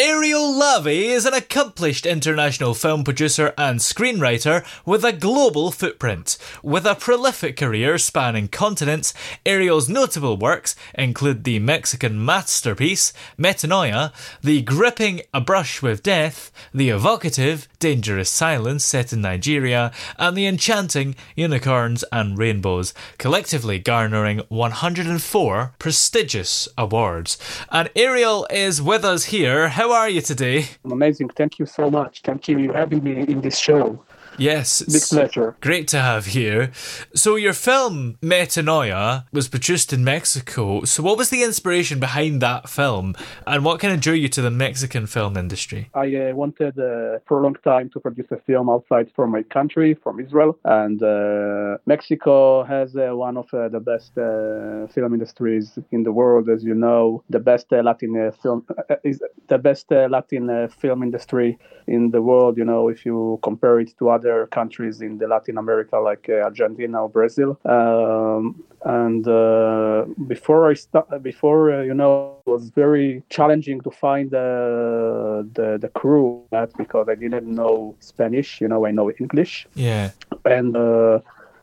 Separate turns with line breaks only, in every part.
Ariel Lavi is an accomplished international film producer and screenwriter with a global footprint. With a prolific career spanning continents, Ariel's notable works include the Mexican masterpiece Metanoia, the gripping A Brush with Death, the evocative Dangerous Silence set in Nigeria, and the enchanting Unicorns and Rainbows, collectively garnering 104 prestigious awards. And Ariel is with us here. How are you today?
I'm amazing. Thank you so much. Thank you for having me in this show.
Yes.
Big pleasure.
Great to have you here. So, your film Metanoia was produced in Mexico. So, what was the inspiration behind that film and what kind of drew you to the Mexican film industry?
I uh, wanted uh, for a long time to produce a film outside from my country, from Israel. And uh, Mexico has uh, one of uh, the best uh, film industries in the world, as you know. The best Latin film is the best Latin film industry in the world, you know, if you compare it to other countries in the Latin America like uh, Argentina or Brazil. Um, and uh, before I start, before uh, you know, it was very challenging to find the the, the crew that because I didn't know Spanish. You know, I know English.
Yeah.
And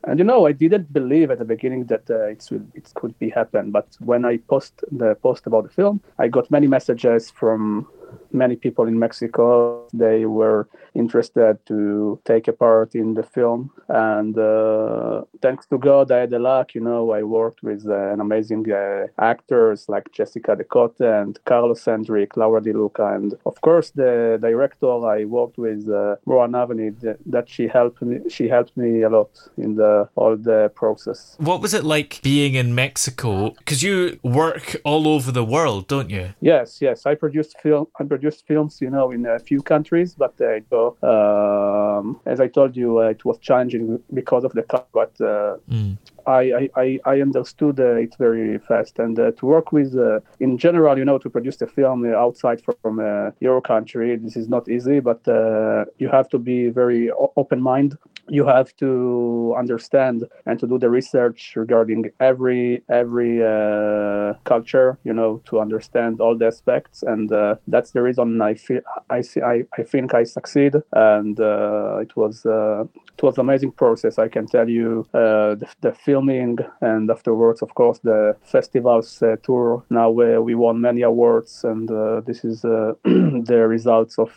and you know, I didn't believe at the beginning that uh, it it could be happen. But when I post the post about the film, I got many messages from many people in Mexico. They were interested to take a part in the film. And uh, thanks to God, I had the luck. You know, I worked with uh, an amazing uh, actors like Jessica Decote and Carlos Hendrick, Laura De Luca, and of course the director. I worked with uh, Rowan. That she helped me. She helped me a lot in the all the process.
What was it like being in Mexico? Because you work all over the world, don't you?
Yes, yes. I produced film. I produced films, you know, in a few countries, but uh, um, as I told you, uh, it was challenging because of the cut. But uh,
mm.
I, I, I understood uh, it very fast. And uh, to work with, uh, in general, you know, to produce a film outside from your country, this is not easy, but you have to be very open minded you have to understand and to do the research regarding every every uh, culture you know to understand all the aspects. And uh, that's the reason i feel i see i, I think i succeed. And uh, it was uh, it was amazing process i can tell you. Uh, the, the, filming and afterwards of course the festivals uh, tour. Now we won many awards and this is the results of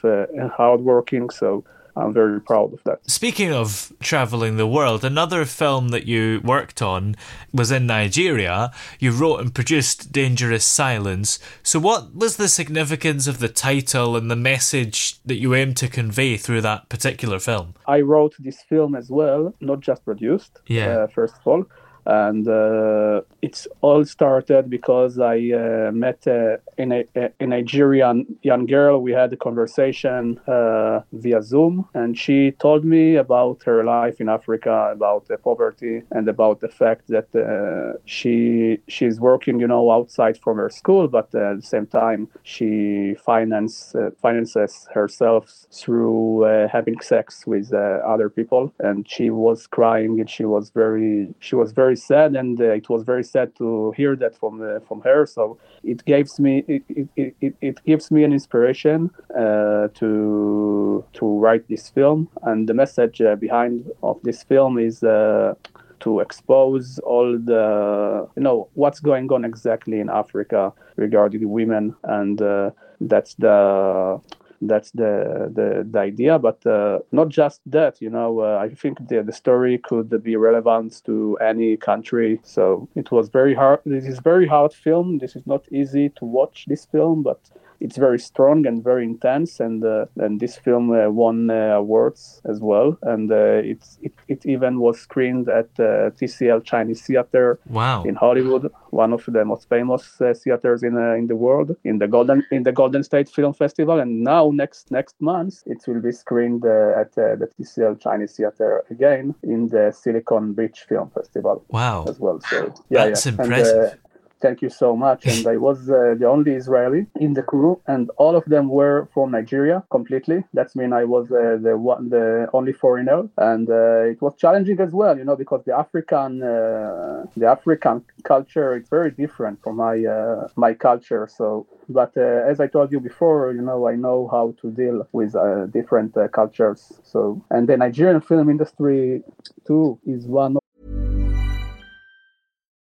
hard working. So I'm very proud of that.
Speaking of traveling the world, another film that you worked on was in Nigeria. You wrote and produced Dangerous Silence. So, what was the significance of the title and the message that you aimed to convey through that particular film?
I wrote this film as well, not just produced,
yeah.
Uh, first of all and uh, it's all started because I uh, met uh, a, a, Nigerian young girl. We had a conversation uh, via Zoom, and she told me about her life in Africa, about the poverty, and about the fact that uh, she she's working, you know, outside from her school, but at the same time she finance finances herself through having sex with other people, and she was crying, and she was very she was very sad, and uh, it was very sad to hear that from uh, from her. So it gives me it, it, it, it gives me an inspiration uh, to to write this film, and the message behind of this film is uh, to expose all the you know what's going on exactly in Africa regarding women, and uh, that's the that's the the, the idea but uh, not just that you know uh, i think the, the story could be relevant to any country. So it was very hard this is very hard film. This is not easy to watch this film but it's very strong and very intense and uh, and this film uh, won uh, awards as well. And uh, it's it, it even was screened at uh, TCL Chinese Theater
wow.
in Hollywood one of the most famous uh, theaters in in the world in the golden in the Golden State Film Festival. And now next next month it will be screened at the TCL Chinese Theater again in the Silicon Beach Film Festival
wow.
as well. So yeah
that's
yeah.
impressive.
and, thank you so much. And I was uh, the only Israeli in the crew, and all of them were from Nigeria completely. That's mean I was uh, the one, the only foreigner, and uh, it was challenging as well, you know, because the African, uh, the African culture is very different from my uh, my culture. So, but uh, as I told you before, you know, I know how to deal with different cultures. So, and the Nigerian film industry too is one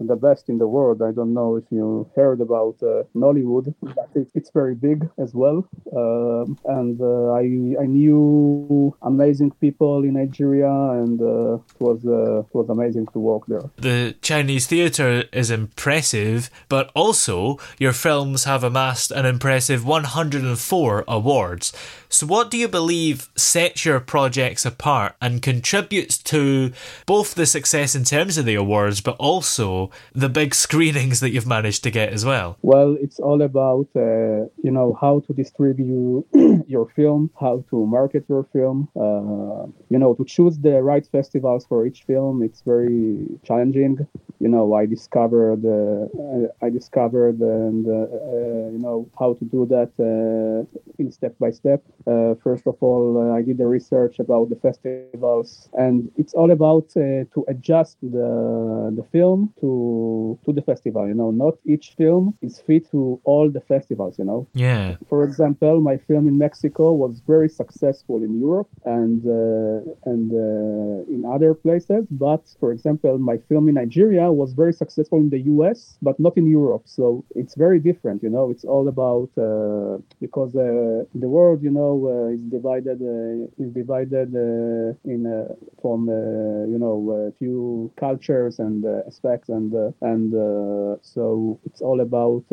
The best in the world. I don't know if you heard about uh, Nollywood, but it, it's very big as well. Um, and uh, I I knew amazing people in Nigeria, and uh, it was uh, it was amazing to work there.
The Chinese theatre is impressive, but also your films have amassed an impressive 104 awards. So, what do you believe sets your projects apart and contributes to both the success in terms of the awards, but also the big screenings that you've managed to get as well?
Well, it's all about uh, you know how to distribute your film, how to market your film. Uh, you know, to choose the right festivals for each film. It's very challenging. You know, I discovered uh, I discovered and uh, you know how to do that uh, in step by step. Uh, first of all, uh, I did the research about the festivals, and it's all about uh, to adjust the the film to to the festival. You know, not each film is fit to all the festivals. You know.
Yeah.
For example, my film in Mexico was very successful in Europe and uh, and uh, in other places, but for example, my film in Nigeria Was very successful in the US, but not in Europe. So it's very different, you know. It's all about uh, because uh, the world, you know, uh, is divided uh, is divided uh, in from you know a few cultures and aspects, and and so it's all about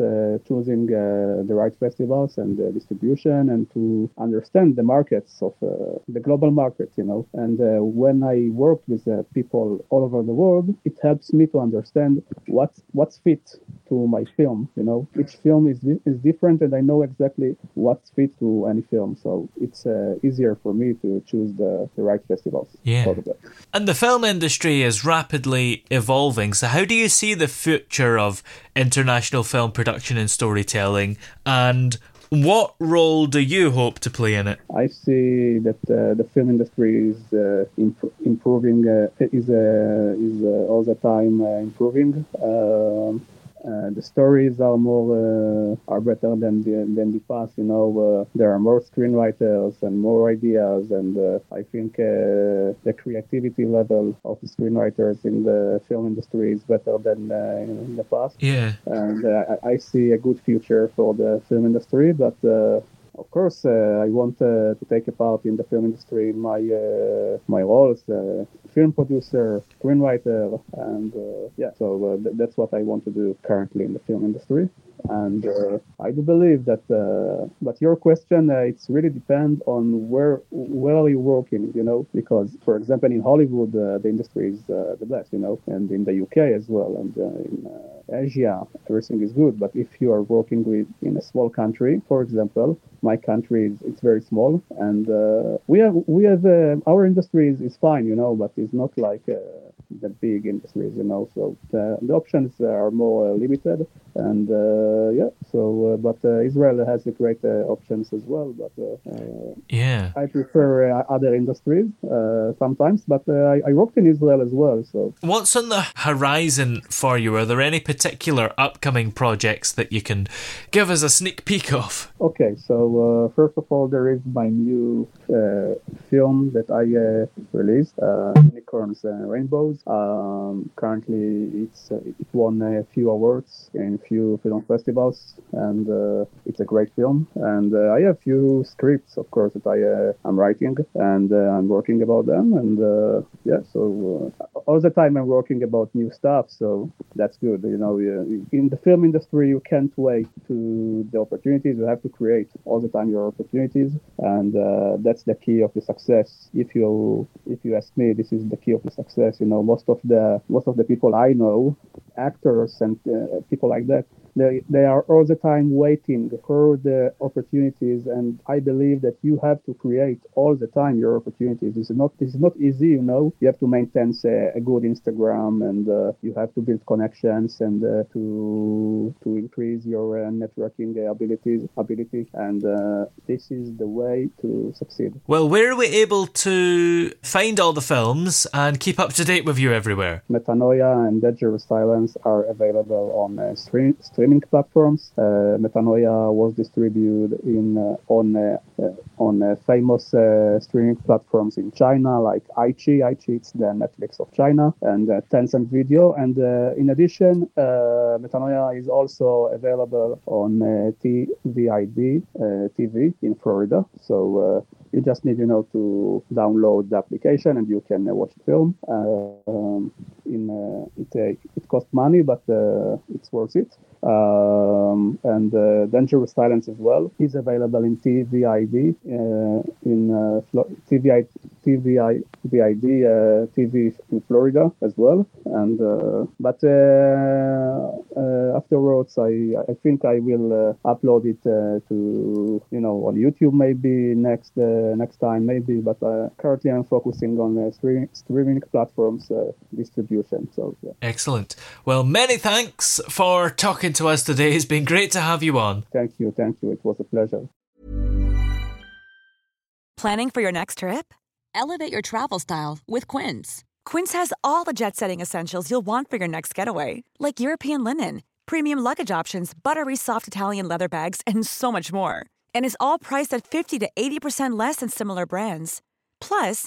choosing the right festivals and distribution and to understand the markets of the global market, you know. And when I work with people all over the world, it helps me to understand what's what's fit to my film. You know, each film is is different, and I know exactly what's fit to any film. So it's uh, easier for me to choose the, the right festivals.
Yeah. And the film industry is rapidly evolving. So how do you see the future of international film production and storytelling? And what role do you hope to play in it?
I see that uh, the film industry is uh, imp- improving, uh, is uh, is uh, all the time uh, improving. Um, uh, the stories are more uh, are better than the than the past. You know, uh, there are more screenwriters and more ideas, and uh, I think uh, the creativity level of the screenwriters in the film industry is better than in the past.
Yeah,
and I, I, see a good future for the film industry, but of course, uh, I want uh, to take a part in the film industry in my uh, my roles, film producer, screenwriter, and yeah. So th- that's what I want to do currently in the film industry and uh, I do believe that. Uh, but your question, uh, it's really depend on where where are you working, you know? Because for example, in Hollywood, uh, the industry is uh, the best, you know, and in the UK as well, and uh, in Asia, everything is good. But if you are working with in a small country, for example, my country is it's very small, and we have we have our industry is, is fine, you know, but it's not like the big industries, you know. So the, the options are more limited, and uh, yeah. So, uh, but uh, Israel has the great uh, options as well. But uh,
yeah,
I prefer other industries sometimes. But I, I worked in Israel as well. So
what's on the horizon for you? Are there any particular upcoming projects that you can give us a sneak peek of?
Okay, so first of all, there is my new film that I released, Unicorns and Rainbows. Um, currently, it's uh, it won a few awards in a few film festivals, and uh, it's a great film. And uh, I have few scripts, of course, that I am writing, and I'm working about them. And yeah, so all the time I'm working about new stuff, so that's good. You know, in the film industry, you can't wait to the opportunities. You have to create all the time your opportunities, and uh, that's the key of the success. If you if you ask me, this is the key of the success. You know, most of the most of the people I know, actors and uh, people like that, they, they are all the time waiting for the opportunities, and I believe that you have to create all the time your opportunities. This is not this is not easy, you know. You have to maintain say, a good Instagram, and uh, you have to build connections and uh, to to increase your uh, networking abilities ability, and uh, this is the way to succeed.
Well, where are we able to find all the films and keep up to date with you everywhere?
Metanoia and Dangerous Silence are available on uh, stream, stream streaming platforms. Uh, Metanoia was distributed in uh, on uh, uh on uh, famous uh, streaming platforms in China like iQIYI. iQIYI it's the Netflix of China and Tencent Video. And in addition, Metanoia is also available on TVID TV in Florida. So you just need you know to download the application and you can watch the film um, in uh, it, it costs money but it's worth it um, and uh, Dangerous Silence as well is available in TVID uh, in uh, TVI, TVI, TVID uh, TV in Florida as well. And uh, but uh, afterwards, I I think I will upload it to you know on YouTube maybe next next time maybe. But currently I'm focusing on streaming streaming platforms distribution. So yeah.
excellent. Well, many thanks for talking to us today. It's been great to have you on.
Thank you. Thank you. It was a pleasure.
Planning for your next trip? Elevate your travel style with Quince. Quince has all the jet setting essentials you'll want for your next getaway, like European linen, premium luggage options, buttery soft Italian leather bags, and so much more. And is all priced at 50 to 80% less than similar brands. Plus,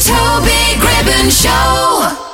Toby Gribbon Show.